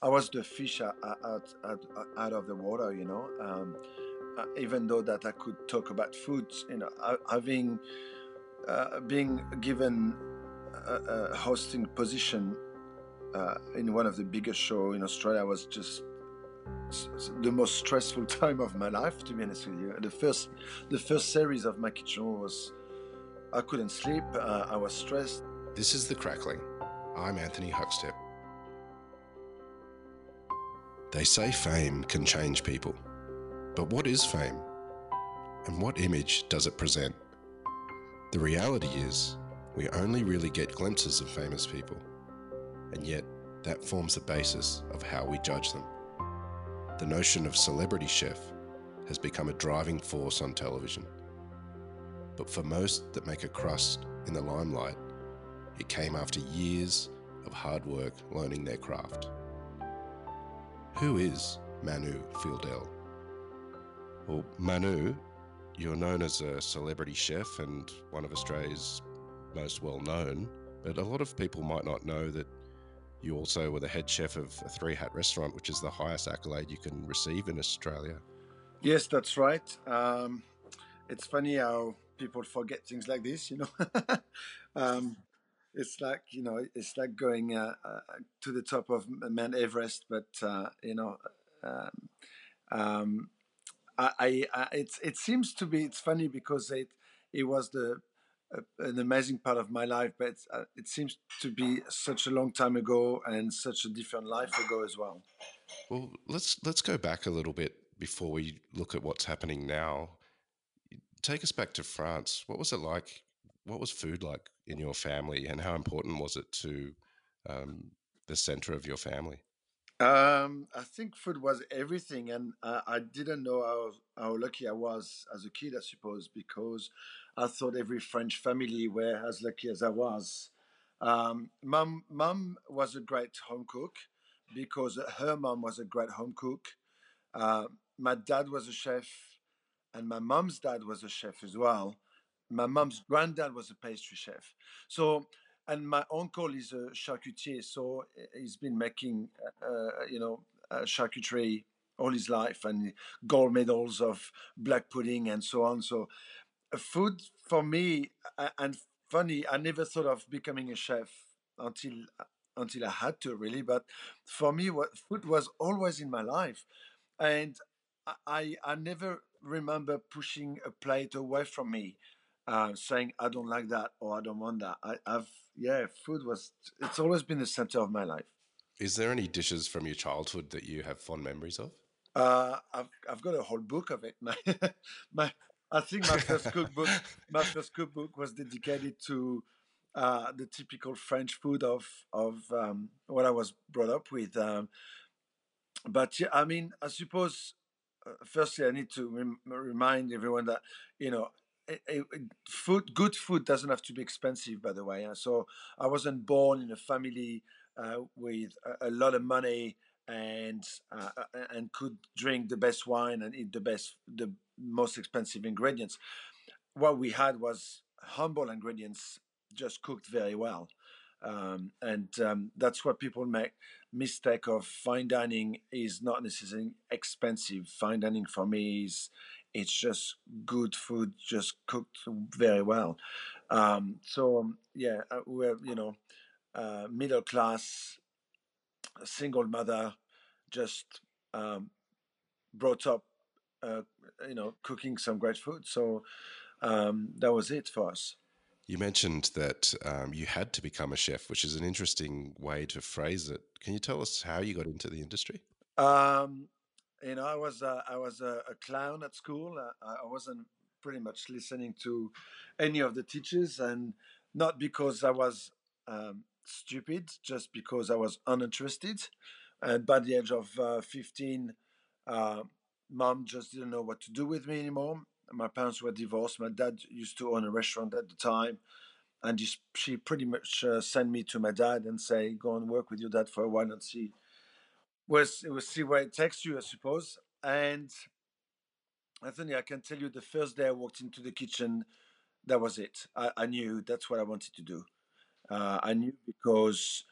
I was the fish out, out, out, out of the water, you know. Um, uh, even though that I could talk about food, you know, having uh, being given a, a hosting position uh, in one of the biggest show in Australia was just the most stressful time of my life. To be honest with you, the first the first series of my kitchen was I couldn't sleep. Uh, I was stressed. This is the crackling. I'm Anthony Huckstep. They say fame can change people. But what is fame? And what image does it present? The reality is, we only really get glimpses of famous people, and yet that forms the basis of how we judge them. The notion of celebrity chef has become a driving force on television. But for most that make a crust in the limelight, it came after years of hard work learning their craft. Who is Manu Feildel? Well, Manu you're known as a celebrity chef and one of Australia's most well known, but a lot of people might not know that you also were the head chef of a three hat restaurant, which is the highest accolade you can receive in Australia. Yes, that's right. Um, it's funny how people forget things like this, you know. um, it's like you know, it's like going uh, uh, to the top of Mount Everest, but uh, you know, um, um I, I, it it seems to be it's funny because it it was the uh, an amazing part of my life, but uh, it seems to be such a long time ago and such a different life ago as well. Well, let's let's go back a little bit before we look at what's happening now. Take us back to France. What was it like? What was food like in your family, and how important was it to um, the center of your family? Um, I think food was everything, and I, I didn't know how, how lucky I was as a kid, I suppose, because I thought every French family were as lucky as I was. Um, mom, mom was a great home cook because her mom was a great home cook. Uh, my dad was a chef, and my mom's dad was a chef as well. My mom's granddad was a pastry chef. So and my uncle is a charcutier, so he's been making, uh, you know, uh, charcuterie all his life and gold medals of black pudding and so on. So, uh, food for me, and funny, I never thought of becoming a chef until until I had to really. But for me, what food was always in my life, and I I never remember pushing a plate away from me uh, saying I don't like that or I don't want that. I, have yeah, food was it's always been the center of my life. Is there any dishes from your childhood that you have fond memories of? Uh, I've I've got a whole book of it. My my I think my first cookbook my first cookbook was dedicated to uh, the typical French food of of um, what I was brought up with. Um, but yeah, I mean, I suppose uh, firstly I need to rem- remind everyone that you know food, good food doesn't have to be expensive, by the way. So I wasn't born in a family uh, with a, a, lot of money and uh, and could drink the best wine and eat the best, the most expensive ingredients. What we had was humble ingredients, just cooked very well. Um, and um, that's what people make mistake of fine dining is not necessarily expensive fine dining for me is it's just good food, just cooked very well. Um, so um, yeah, uh, we're you know uh, middle class, single mother, just um, brought up, uh, you know, cooking some great food. So um, that was it for us. You mentioned that um, you had to become a chef, which is an interesting way to phrase it. Can you tell us how you got into the industry? Um, you know, I was uh, I was a, a, clown at school. Uh, I wasn't pretty much listening to any of the teachers, and not because I was um, stupid, just because I was uninterested. And by the age of uh, 15, uh, mom just didn't know what to do with me anymore. My parents were divorced. My dad used to own a restaurant at the time. And she pretty much uh, sent me to my dad and say, go and work with your dad for a while and see was we'll see where it takes you, I suppose. And Anthony, I can tell you the first day I walked into the kitchen, that was it. I, I knew that's what I wanted to do. Uh, I knew because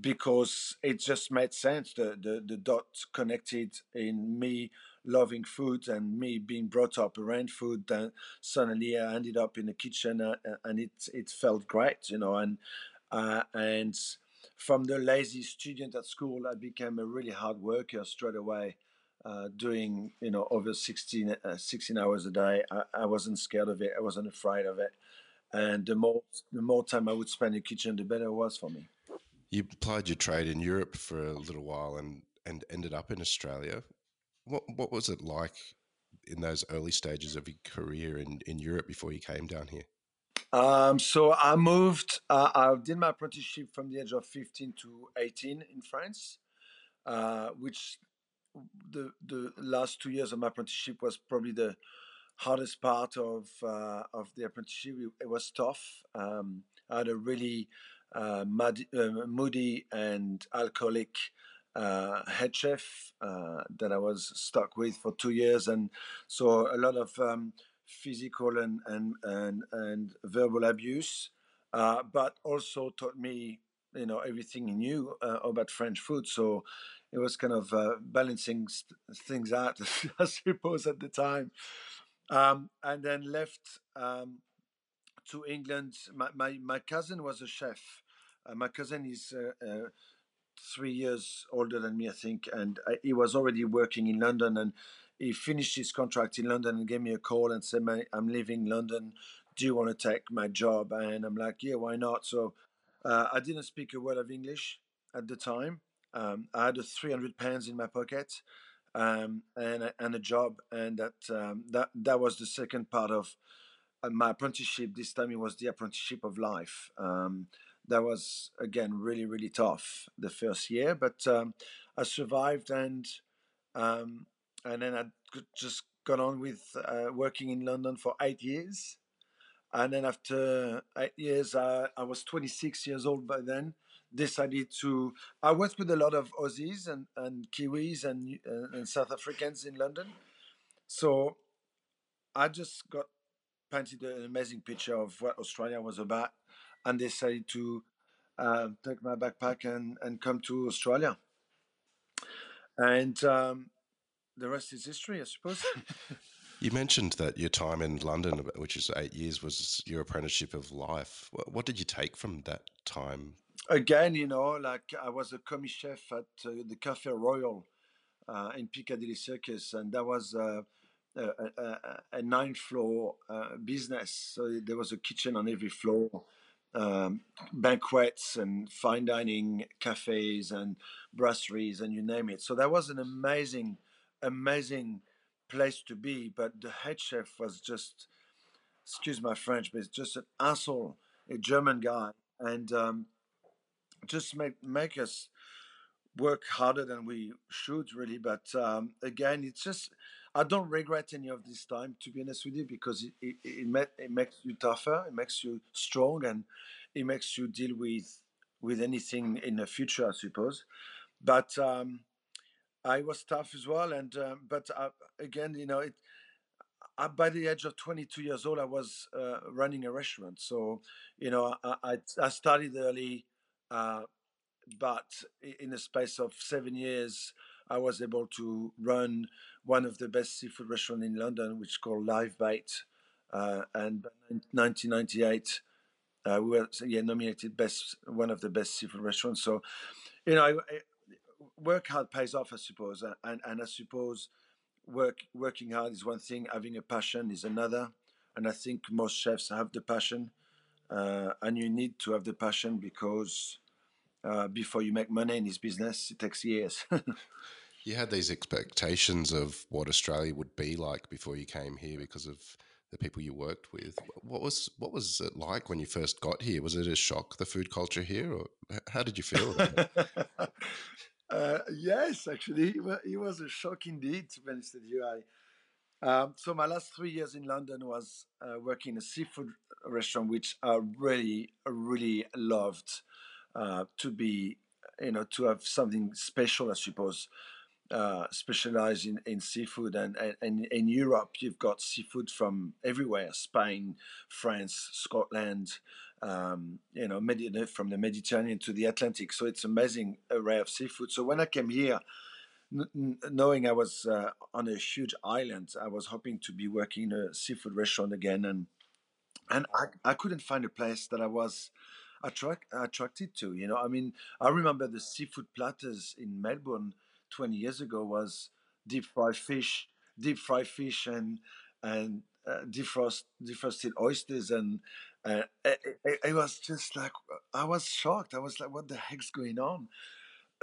because it just made sense. The, the the dots connected in me loving food and me being brought up around food. Then suddenly I ended up in the kitchen, uh, and it it felt great, you know. And uh, and from the lazy student at school, I became a really hard worker straight away. Uh, doing you know over 16, uh, 16 hours a day I, I wasn't scared of it i wasn't afraid of it and the more the more time i would spend in the kitchen the better it was for me you applied your trade in Europe for a little while and, and ended up in Australia. What what was it like in those early stages of your career in, in Europe before you came down here? Um, so I moved. Uh, I did my apprenticeship from the age of fifteen to eighteen in France, uh, which the the last two years of my apprenticeship was probably the hardest part of uh, of the apprenticeship. It, was tough. Um, I had a really uh, muddy, uh, moody and alcoholic uh, head chef that I was stuck with for two years, and so a lot of um, physical and and and, and verbal abuse, uh, but also taught me you know everything he knew uh, about French food. So it was kind of balancing st- things out, I suppose, at the time. Um, and then left um, to England. My, my, my cousin was a chef uh, my cousin is uh, uh, three years older than me, I think, and I, he was already working in London. And he finished his contract in London and gave me a call and said, "I'm leaving London. Do you want to take my job?" And I'm like, "Yeah, why not?" So uh, I didn't speak a word of English at the time. Um, I had a 300 pounds in my pocket um, and and a job, and that um, that that was the second part of my apprenticeship. This time it was the apprenticeship of life. Um, that was again really really tough the first year, but um, I survived and um, and then I just got on with uh, working in London for eight years. And then after eight years, I, I was 26 years old by then. Decided to. I worked with a lot of Aussies and, and Kiwis and, uh, and South Africans in London. So I just got painted an amazing picture of what Australia was about and decided to uh, take my backpack and, and come to Australia. And um, the rest is history, I suppose. you mentioned that your time in London, which is eight years, was your apprenticeship of life. What did you take from that time? Again, you know, like I was a commis chef at uh, the Cafe Royal uh, in Piccadilly Circus, and that was uh, a, a, a, nine floor uh, business. So there was a kitchen on every floor um, banquets and fine dining cafes and brasseries and you name it. So that was an amazing, amazing place to be. But the head chef was just, excuse my French, but it's just an asshole, a German guy, and um, just make make us work harder than we should really. But um, again, it's just I don't regret any of this time, to be honest with you, because it, it, it, it makes you tougher, it makes you strong, and it makes you deal with with anything in the future, I suppose. But um, I was tough as well, and um, but uh, again, you know, it. Uh, by the age of 22 years old, I was uh, running a restaurant. So, you know, I, I, I started early, uh, but in the space of seven years, I was able to run one of the best seafood restaurants in London, which is called Live Bait. Uh, and in 1998, uh, we were yeah, nominated best one of the best seafood restaurants. So, you know, I, I, work hard pays off, I suppose, and and I suppose work working hard is one thing, having a passion is another. And I think most chefs have the passion, uh, and you need to have the passion because uh, before you make money in this business, it takes years. you had these expectations of what Australia would be like before you came here because of the people you worked with. What was what was it like when you first got here? Was it a shock the food culture here, or how did you feel? uh, yes, actually, it was a shock indeed. To be honest with you, I um, so my last three years in London was uh, working in a seafood restaurant, which I really, really loved uh, to be, you know, to have something special, I suppose, uh, specialize in, in seafood. And, and, and, in Europe, you've got seafood from everywhere Spain, France, Scotland, um, you know, Medi- from the Mediterranean to the Atlantic. So it's amazing array of seafood. So when I came here, n- knowing I was uh, on a huge island, I was hoping to be working in a seafood restaurant again, and and I, I couldn't find a place that I was attract, attracted to. You know, I mean, I remember the seafood platters in Melbourne 20 years ago was deep fried fish, deep fried fish, and and uh, defrost defrosted oysters, and uh, it, it, was just like I was shocked. I was like, what the heck's going on?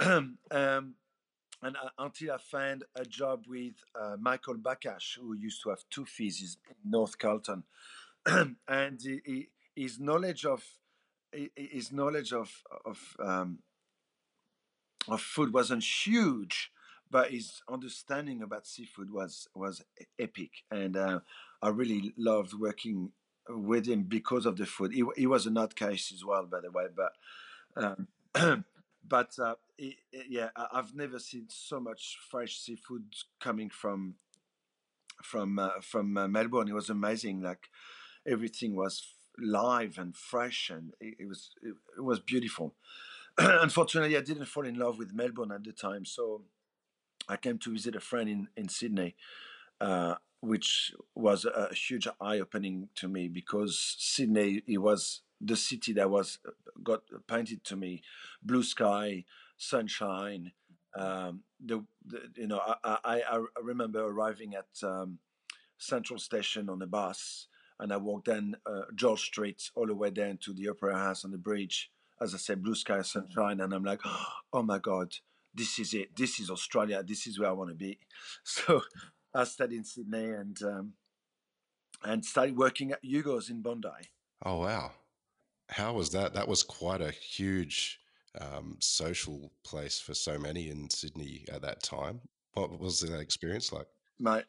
um, and uh, until I found a job with uh, Michael Bacash, who used to have Toofey's in North Carlton, and he, he, his knowledge of his knowledge of of um, of food wasn't huge, but his understanding about seafood was was epic, and uh, I really loved working with him because of the food. He, he was a nutcase as well, by the way, but. Um, but uh, it, it, yeah, I've never seen so much fresh seafood coming from from uh, from uh, Melbourne. It was amazing. Like everything was live and fresh, and it, it was it, was beautiful. Unfortunately, I didn't fall in love with Melbourne at the time, so I came to visit a friend in in Sydney, uh, which was a, huge eye opening to me because Sydney it was the city that was got painted to me, blue sky, sunshine. Um, the, the, you know I, I, I remember arriving at um, Central Station on a bus, and I walked down uh, George Street all the way down to the Opera House on the bridge. As I said, blue sky, sunshine, and I'm like, oh my god, this is it. This is Australia. This is where I want to be. So I stayed in Sydney and um, and started working at Hugo's in Bondi. Oh wow! How was that? That was quite a huge um, social place for so many in Sydney at that time. What was that experience like? My,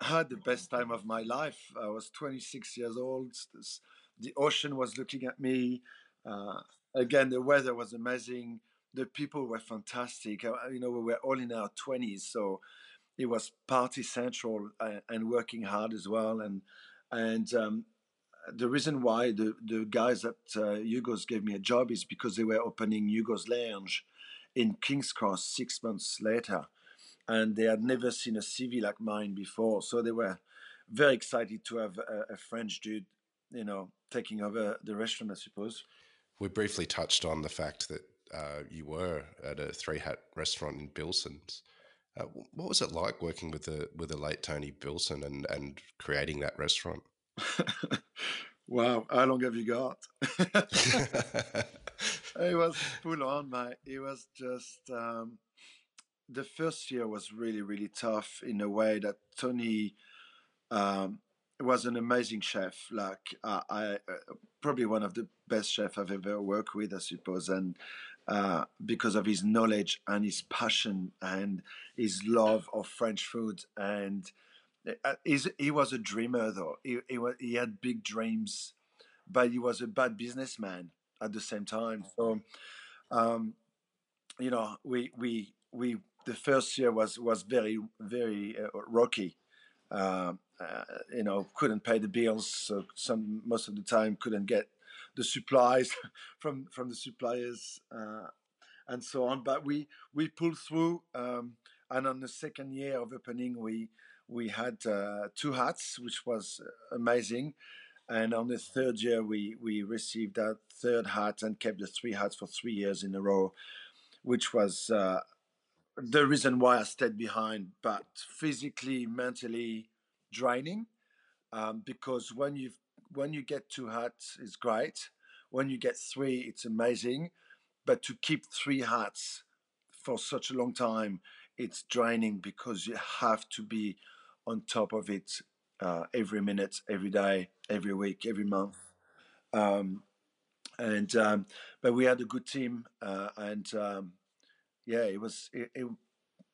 I had the best time of my life. I was 26 years old. The ocean was looking at me. Uh, again, the weather was amazing. The people were fantastic. Uh, you know, we were all in our 20s, so it was party central uh, and working hard as well. And and um, the reason why the, the guys at uh, Hugo's gave me a job is because they were opening Hugo's Lounge in King's Cross six months later. And they had never seen a CV like mine before. So they were very excited to have a, a French dude, you know, taking over the restaurant, I suppose. We briefly touched on the fact that uh, you were at a three hat restaurant in Bilson's. Uh, what was it like working with the with the late Tony Bilson and, and creating that restaurant? wow, how long have you got? it was full on, mate. It was just um, the first year was really, really tough in a way that Tony um, was an amazing chef. Like uh, I, uh, probably one of the best chef I've ever worked with, I suppose, and uh, because of his knowledge and his passion and his love of French food and uh, he was a dreamer though. He, he, he had big dreams, but he was a bad businessman at the same time. So, um, you know, we we we the first year was was very very uh, rocky. Uh, uh, you know, couldn't pay the bills, so some most of the time couldn't get the supplies from from the suppliers uh, and so on. But we we pulled through, um, and on the second year of opening, we we had uh, two hats, which was amazing. And on the third year, we, we received that third hat and kept the three hats for three years in a row, which was uh, the reason why I stayed behind, but physically, mentally draining. Um, because when you when you get two hats, it's great. When you get three, it's amazing. But to keep three hats for such a long time, it's draining because you have to be on top of it uh, every minute, every day, every week, every month. Um, and um, but we had a good team, uh, and um, yeah, it was it, it,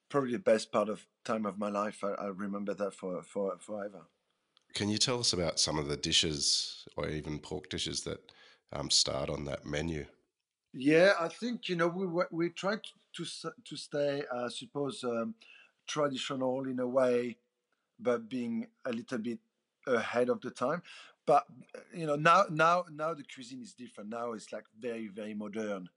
probably the best part of time of my life. I, I remember that for, for forever. Can you tell us about some of the dishes, or even pork dishes that um, start on that menu? Yeah, I think you know we we tried to to stay, I uh, suppose, um, traditional in a way but being a little bit ahead of the time. but you know now now now the cuisine is different. Now it's like very very modern.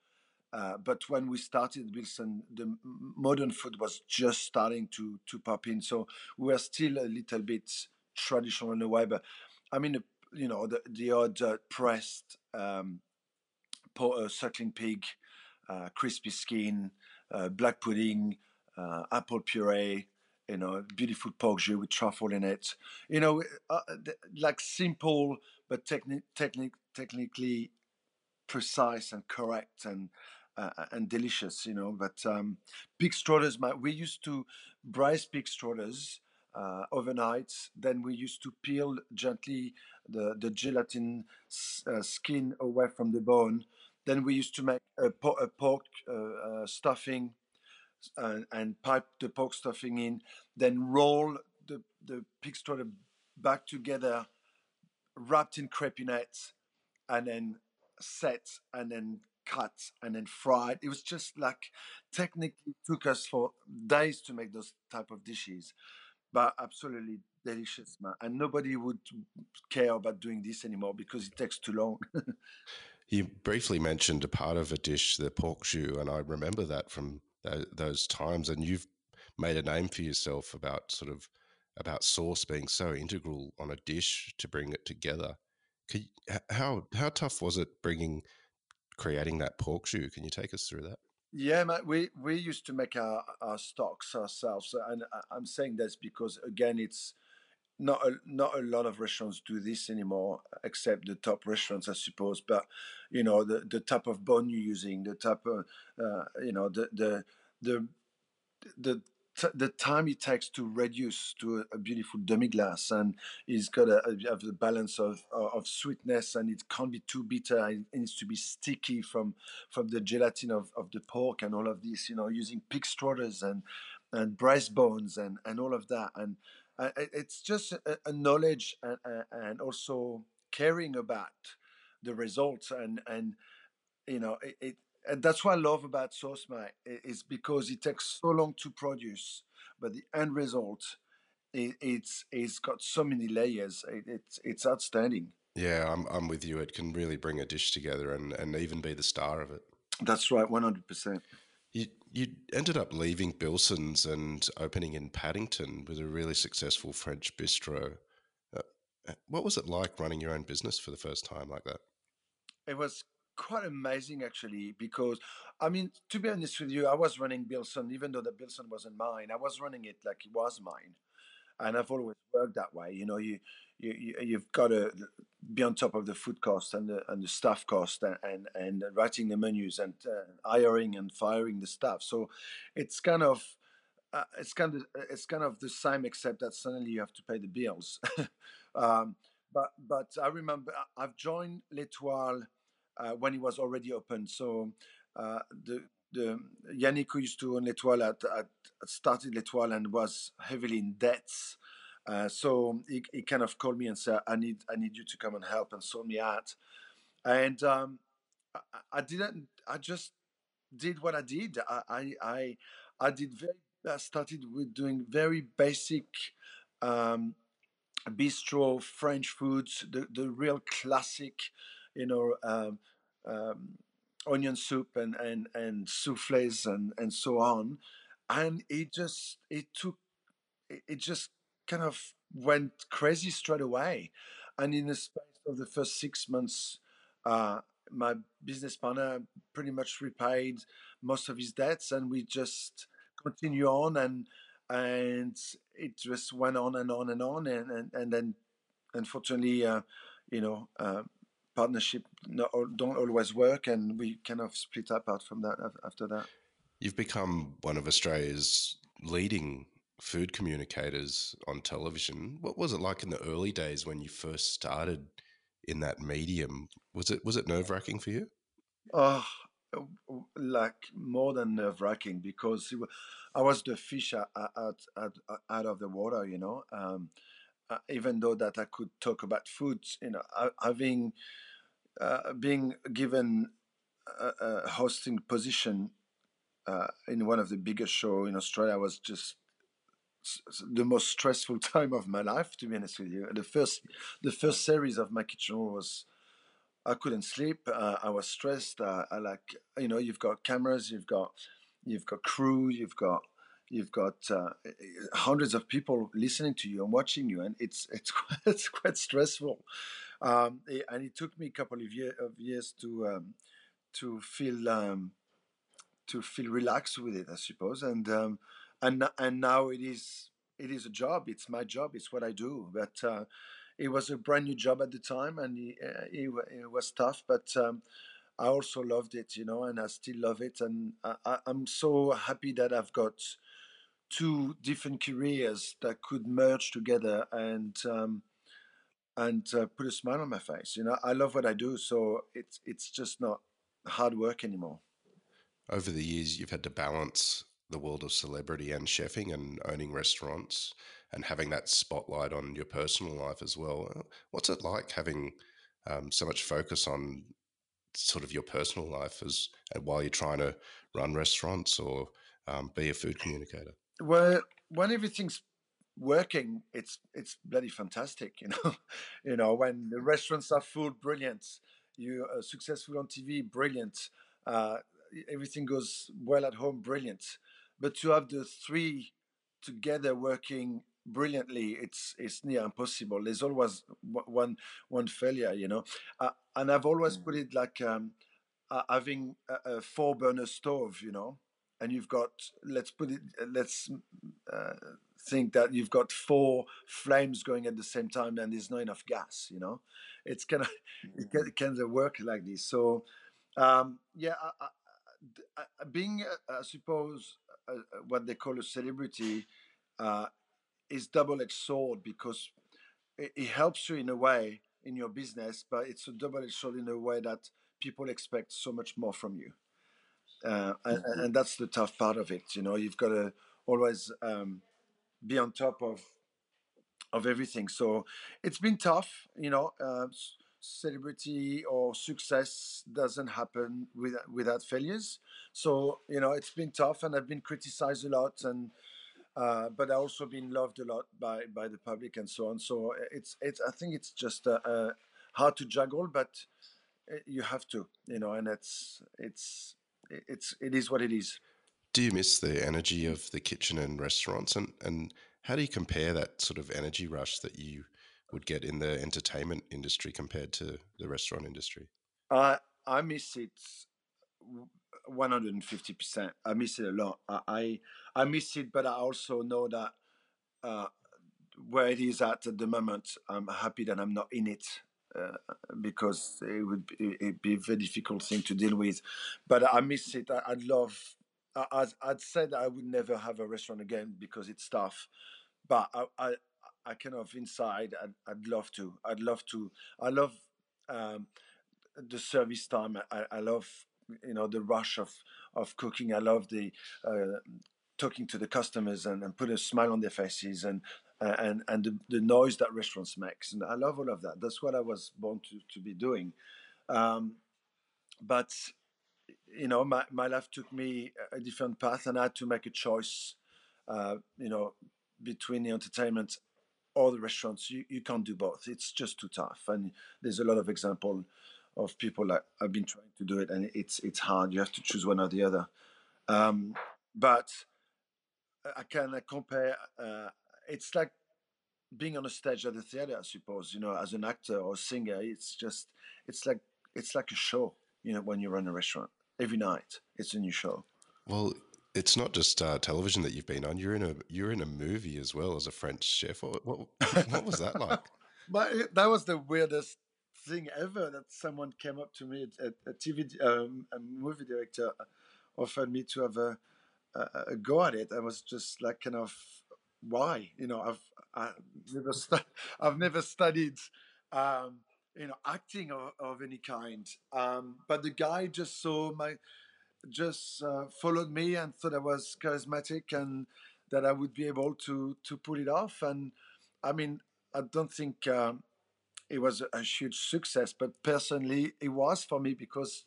Uh, but when we started Bilson, the modern food was just starting to to pop in. So we were still a little bit traditional in a way. But I mean, you know, the the odd uh, pressed um, po- uh, suckling pig, uh, crispy skin, uh, black pudding, apple puree. You know, beautiful pork jus with truffle in it. You know, like simple but techni- technic- technically precise and correct and uh, and delicious, you know. But um, pig's trotters, my, we used to braise pig's trotters uh, overnight. Then we used to peel gently the, the gelatin uh, skin away from the bone. Then we used to make a, po- a pork uh, uh, stuffing and, and, pipe the pork stuffing in. Then roll the, the pig's trotter back together, wrapped in crepinette, and then set and then cut and then fried. It was just like technically took us for days to make those type of dishes, but absolutely delicious, man. And nobody would care about doing this anymore because it takes too long. you briefly mentioned a part of a dish, the pork jus, and I remember that from those times. And you've made a name for yourself about sort of about sauce being so integral on a dish to bring it together. How how tough was it bringing creating that pork jus. Can you take us through that? Yeah, man, we we used to make our, our stocks ourselves, and I'm saying this because again, it's not a, not a lot of restaurants do this anymore, except the top restaurants, I suppose. But you know, the the type of bone you're using, the type of uh, you know, the the the the the time it takes to reduce to a, a beautiful demi-glace and it's got a, a, the balance of, of sweetness and it can't be too bitter. It needs to be sticky from from the gelatin of, of the pork and all of this you know using pig's trotters and and breast bones and and all of that. And uh, it's just a, a knowledge and, and also caring about the results and and you know it and that's what I love about sauce, mate, is because it takes so long to produce, but the end result, it, it's it's got so many layers. It, it's it's outstanding. Yeah, I'm I'm with you. It can really bring a dish together and and even be the star of it. That's right, one hundred percent. You you ended up leaving Bilson's and opening in Paddington with a really successful French bistro. Uh, uh what was it like running your own business for the first time like that? It was quite amazing actually because I mean to be honest with you, I was running Bilson even though the Bilson wasn't mine. I was running it like it was mine, and I've always worked that way. You know, you you you've got to be on top of the food cost and the and the staff cost and and, and writing the menus and uh, hiring and firing the staff. So it's kind of uh, it's kind of it's kind of the same except that suddenly you have to pay the bills. um, but but I remember I've joined L'Etoile uh, when it was already open. So uh, the the Yannick who used to own L'Etoile at, at, started L'Etoile and was heavily in debts. Uh, so he, he, kind of called me and said, "I need I need you to come and help and sort me out." And um, I, I, didn't. I just did what I did. I I I, I did very. I started with doing very basic um, bistro French foods, the the real classic you know, um, um, onion soup and and and souffles and and so on, and it just it took it just kind of went crazy straight away, and in the space of the first six months. Uh, my business partner pretty much repaid most of his debts and we just continue on and and it just went on and on and on and and, and then unfortunately uh, you know uh, partnership don't always work, and we kind of split up out from that after that. You've become one of Australia's leading food communicators on television. What was it like in the early days when you first started in that medium? Was it was it nerve wracking for you? Oh, like more than nerve wracking because I was the fish out, out, out, out of the water, you know. Um, uh, even though that I could talk about food, you know, having uh, being given a, a hosting position uh, in one of the biggest show in Australia was just the most stressful time of my life, to be honest with you. The first, the first series of my kitchen was, I couldn't sleep. Uh, I was stressed. Uh, I like, you know, you've got cameras, you've got, you've got crew, you've got, you've got uh, hundreds of people listening to you and watching you, and it's it's quite, it's quite stressful. Um, and it took me a couple of, year, of years to um, to feel um, to feel relaxed with it, I suppose. And um, and and now it is it is a job. It's my job. It's what I do. But uh, it was a brand new job at the time, and it, uh, it, it was tough. But um, I also loved it, you know, and I still love it. And I, am so happy that I've got two different careers that could merge together and um, and uh, put a smile on my face. You know, I love what I do, so it's it's just not hard work anymore. Over the years, you've had to balance the world of celebrity and chefing and owning restaurants and having that spotlight on your personal life as well. What's it like having um, so much focus on sort of your personal life as while you're trying to run restaurants or um, be a food communicator? Well, when everything's working, it's it's bloody fantastic, you know. you know, when the restaurants are full, brilliant. You are successful on TV, brilliant. Uh, everything goes well at home, brilliant. But to have the three together working brilliantly, it's it's near impossible. There's always one one failure, you know. Uh, and I've always mm. put it like um, uh, having a, a four burner stove, you know, and you've got let's put it let's uh, think that you've got four flames going at the same time and there's not enough gas you know? It's kind of it can, it can work like this. So um, yeah I, I, being uh, i suppose uh, what they call a celebrity uh, is double-edged sword because it, it, helps you in a way in your business but it's a double-edged sword in a way that people expect so much more from you uh, and, mm-hmm. and, that's the tough part of it you know you've got to always um, be on top of of everything. So it's been tough, you know. Uh, celebrity or success doesn't happen without without failures. So you know it's been tough, and I've been criticized a lot, and uh, but I also been loved a lot by by the public and so on. So it's it's I think it's just hard to juggle, but uh, you have to, you know, and it's it's it's it is what it is. Do you miss the energy of the kitchen and restaurants and and how do you compare that sort of energy rush that you would get in the entertainment industry compared to the restaurant industry? Uh, I miss it 150%. I miss it a lot. I, I miss it, but I also know that uh, where it is at at the moment, I'm happy that I'm not in it. Because it would be, be a very difficult thing to deal with, but I miss it. I, would love I, I'd said I would never have a restaurant again because it's tough, but I, I, I kind of inside, I'd, I'd love to. I'd love to. I love um, the service time. I, I love, you know, the rush of, of cooking. I love the uh, talking to the customers and, and putting a smile on their faces and and and the, the noise that restaurants makes. And I love all of that. That's what I was born to, to be doing. Um, but you know, my, my life took me a different path, and I had to make a choice. Uh, you know, between the entertainment or the restaurants, you, you can't do both. It's just too tough, and there's a lot of example of people that have been trying to do it, and it's it's hard. You have to choose one or the other. Um, but I can compare. Uh, it's like being on a stage at the theater, I suppose. You know, as an actor or singer, it's just it's like it's like a show. You know, when you run a restaurant every night. It's a new show. Well, it's not just uh, television that you've been on. You're in a you're in a movie as well as a French chef. What what, what was that like? but that was the weirdest thing ever. That someone came up to me, a, a TV, um, a movie director, offered me to have a, a, a, go at it. I was just like, kind of, why? You know, I've I never stu- I've never studied. Um, you know acting of, of any kind um, but the guy just saw my just uh, followed me and thought i was charismatic and that i would be able to to pull it off and i mean i don't think um, it was a huge success but personally it was for me because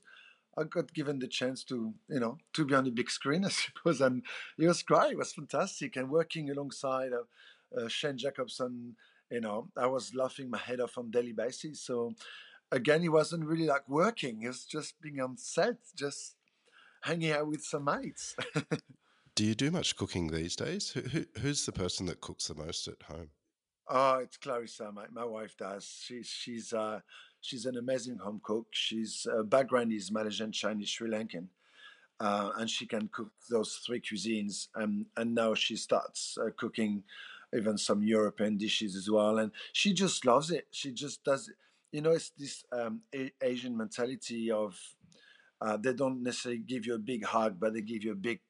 I got given the chance to, you know, to be on the big screen, I suppose, and it was great. It was fantastic, and working alongside uh, uh, Shane Jacobson, you know, I was laughing my head off on daily basis. So again, it wasn't really like working; it was just being on set, just hanging out with some mates. do you do much cooking these days? Who, who, who's the person that cooks the most at home? Oh, it's Clarissa. My, my wife does. She's she's uh, she's an amazing home cook. She's uh, background is Malaysian, Chinese, Sri Lankan, uh, and she can cook those three cuisines. And and now she starts uh, cooking even some European dishes as well. And she just loves it. She just does. It. You know, it's this um, a- Asian mentality of uh, they don't necessarily give you a big hug, but they give you a big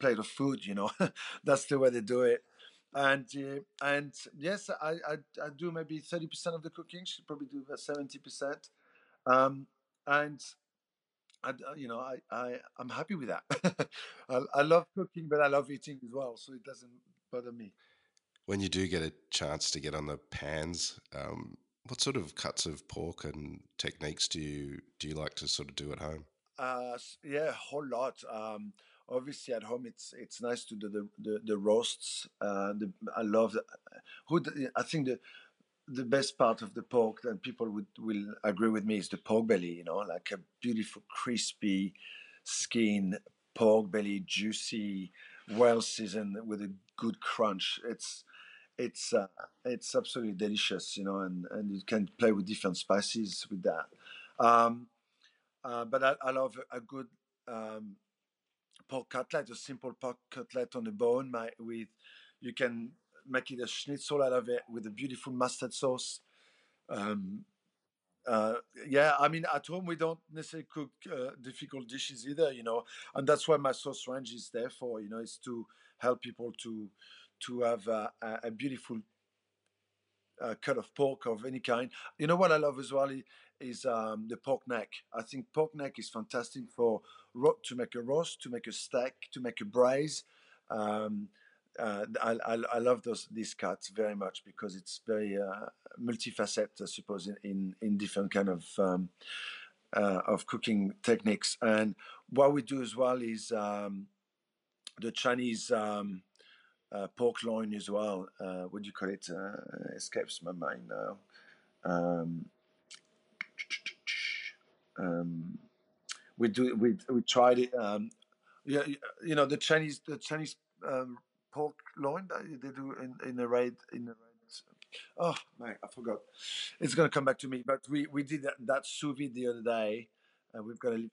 plate of food. You know, that's the way they do it and uh, and yes, I, I, I do maybe thirty percent of the cooking. She probably do about seventy percent, um, and I, you know I, I I'm happy with that. I, I love cooking, but I love eating as well, so it doesn't bother me. When you do get a chance to get on the pans, um, what sort of cuts of pork and techniques do you do you like to sort of do at home? Uh, yeah, a whole lot. Um, obviously at home it's it's nice to do the the, the roasts. Uh, the, I love the, who I think the the best part of the pork that people would will agree with me is the pork belly. You know, like a beautiful crispy skin pork belly, juicy, well seasoned with a good crunch. It's it's uh, it's absolutely delicious, you know, and, and you can play with different spices with that. Um, uh, but I, I love a, a good um, pork cutlet, a simple pork cutlet on the bone my, with you can make it a schnitzel out of it with a beautiful mustard sauce. Um, uh, yeah, I mean, at home we don't necessarily cook uh, difficult dishes either, you know, and that's why my sauce range is there for, you know, is to help people to to have a, a beautiful uh, cut of pork of any kind. You know what I love as well is um, the pork neck. I think pork neck is fantastic for ro- to make a roast, to make a steak, to make a braise. Um, uh, I, I, I, love those these cuts very much because it's very uh, multifaceted, I suppose, in, in, in different kind of um, uh, of cooking techniques. And what we do as well is um, the Chinese um, uh, pork loin as well. Uh, what do you call it? Uh, escapes my mind now. We do we we tried it. Um, yeah, you know the Chinese the Chinese um, pork loin that they do in in the raid in the raid. Oh man, I forgot. It's gonna come back to me. But we we did that, that sous vide the other day. Uh, we've got a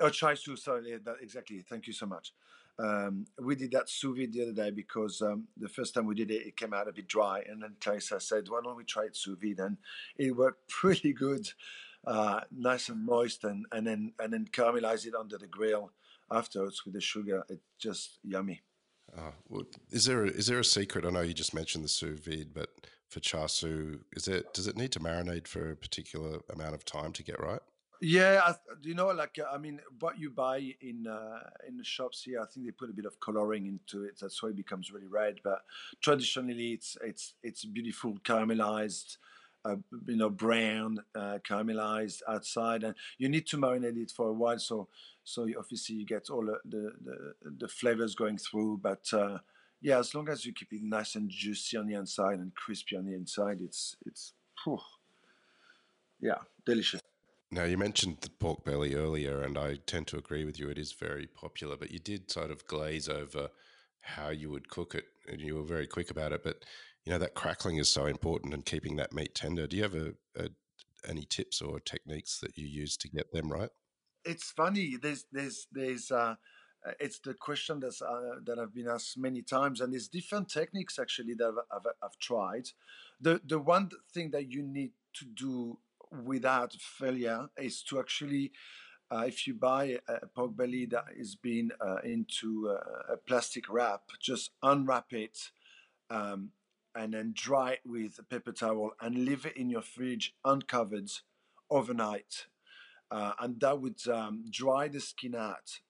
oh char siu. Sorry, that exactly. Thank you so much. Um, we did that sous vide the other day because um, the first time we did it, it came out a bit dry. And then Clarissa said, why don't we try it sous vide? And it worked pretty good, uh, nice and moist, and, and then and then caramelize it under the grill afterwards with the sugar. It's just yummy. Uh, well, is there a, is there a secret? I know you just mentioned the sous vide, but for char siu, is it does it need to marinate for a particular amount of time to get right? Yeah, I, you know, like I mean, what you buy in uh, in the shops here, I think they put a bit of coloring into it. That's why it becomes really red. But traditionally, it's it's it's beautiful caramelized, you know, brown uh, caramelized outside, and you need to marinate it for a while. So so obviously you get all the the, the, the flavors going through. But uh, yeah, as long as you keep it nice and juicy on the inside and crispy on the inside, it's it's, whew, yeah, delicious. Now, you mentioned the pork belly earlier, and I tend to agree with you. It is very popular, but you did sort of glaze over how you would cook it, and you were very quick about it. But you know that crackling is so important, and keeping that meat tender. Do you have a, a any tips or techniques that you use to get them right? It's funny. There's there's there's uh, uh it's the question that's uh, that I've been asked many times, and there's different techniques actually that I've, I've, I've tried. The the one thing that you need to do without failure is to actually uh, if you buy a pork belly that is being uh, into uh, a plastic wrap, just unwrap it um, and then dry it with a paper towel and leave it in your fridge uncovered overnight. Uh, and that would um, dry the skin out,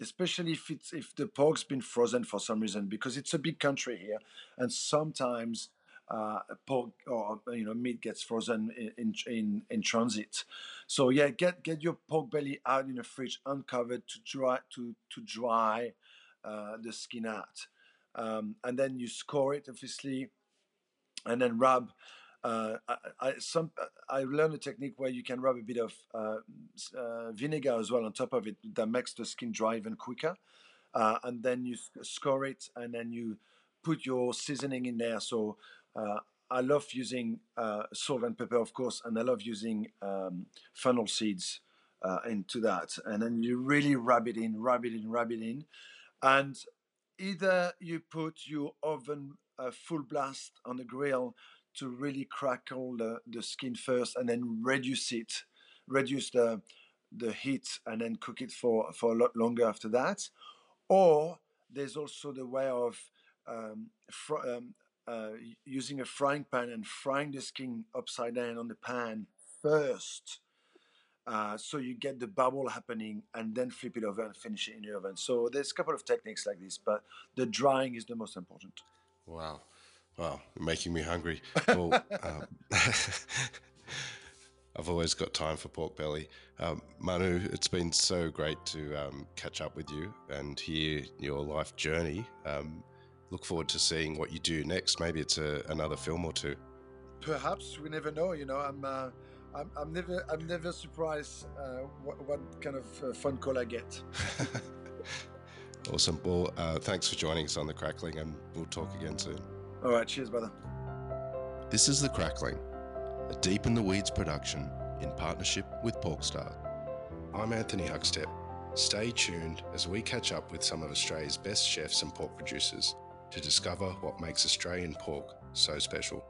especially if it's if the pork's been frozen for some reason, because it's a big country here, and sometimes uh, pork or you know meat gets frozen in, in in transit. So yeah, get get your pork belly out in the fridge, uncovered to dry to to dry uh, the skin out, um, and then you score it obviously, and then rub. Uh, I, I, some I learned a technique where you can rub a bit of uh, uh, vinegar as well on top of it that makes the skin dry even quicker, uh, and then you score it, and then you put your seasoning in there. So uh, I love using uh, salt and pepper, of course, and I love using um, fennel seeds uh, into that. And then you really rub it in, rub it in, rub it in. And either you put your oven uh, full blast on the grill to really crackle the, the skin first and then reduce it, reduce the, the heat and then cook it for, for a lot longer after that. Or there's also the way of um, fr- um, uh, using a frying pan and frying the skin upside down on the pan first. Uh, so you get the bubble happening and then flip it over and finish it in the oven. So there's a couple of techniques like this, but the drying is the most important. Wow. Wow, you're making me hungry. Well, um, I've always got time for pork belly. Um, Manu, it's been so great to um, catch up with you and hear your life journey. Um, look forward to seeing what you do next. Maybe it's a, another film or two. Perhaps we never know. You know, I'm. Uh, I'm, I'm never. I'm never surprised uh, what, what, kind of uh, phone call I get. awesome. Well, uh, thanks for joining us on the Crackling, and we'll talk again soon. All right. Cheers, brother. This is the Crackling, a deep in the weeds production in partnership with Porkstar. I'm Anthony Huckstep. Stay tuned as we catch up with some of Australia's best chefs and pork producers to discover what makes Australian pork so special.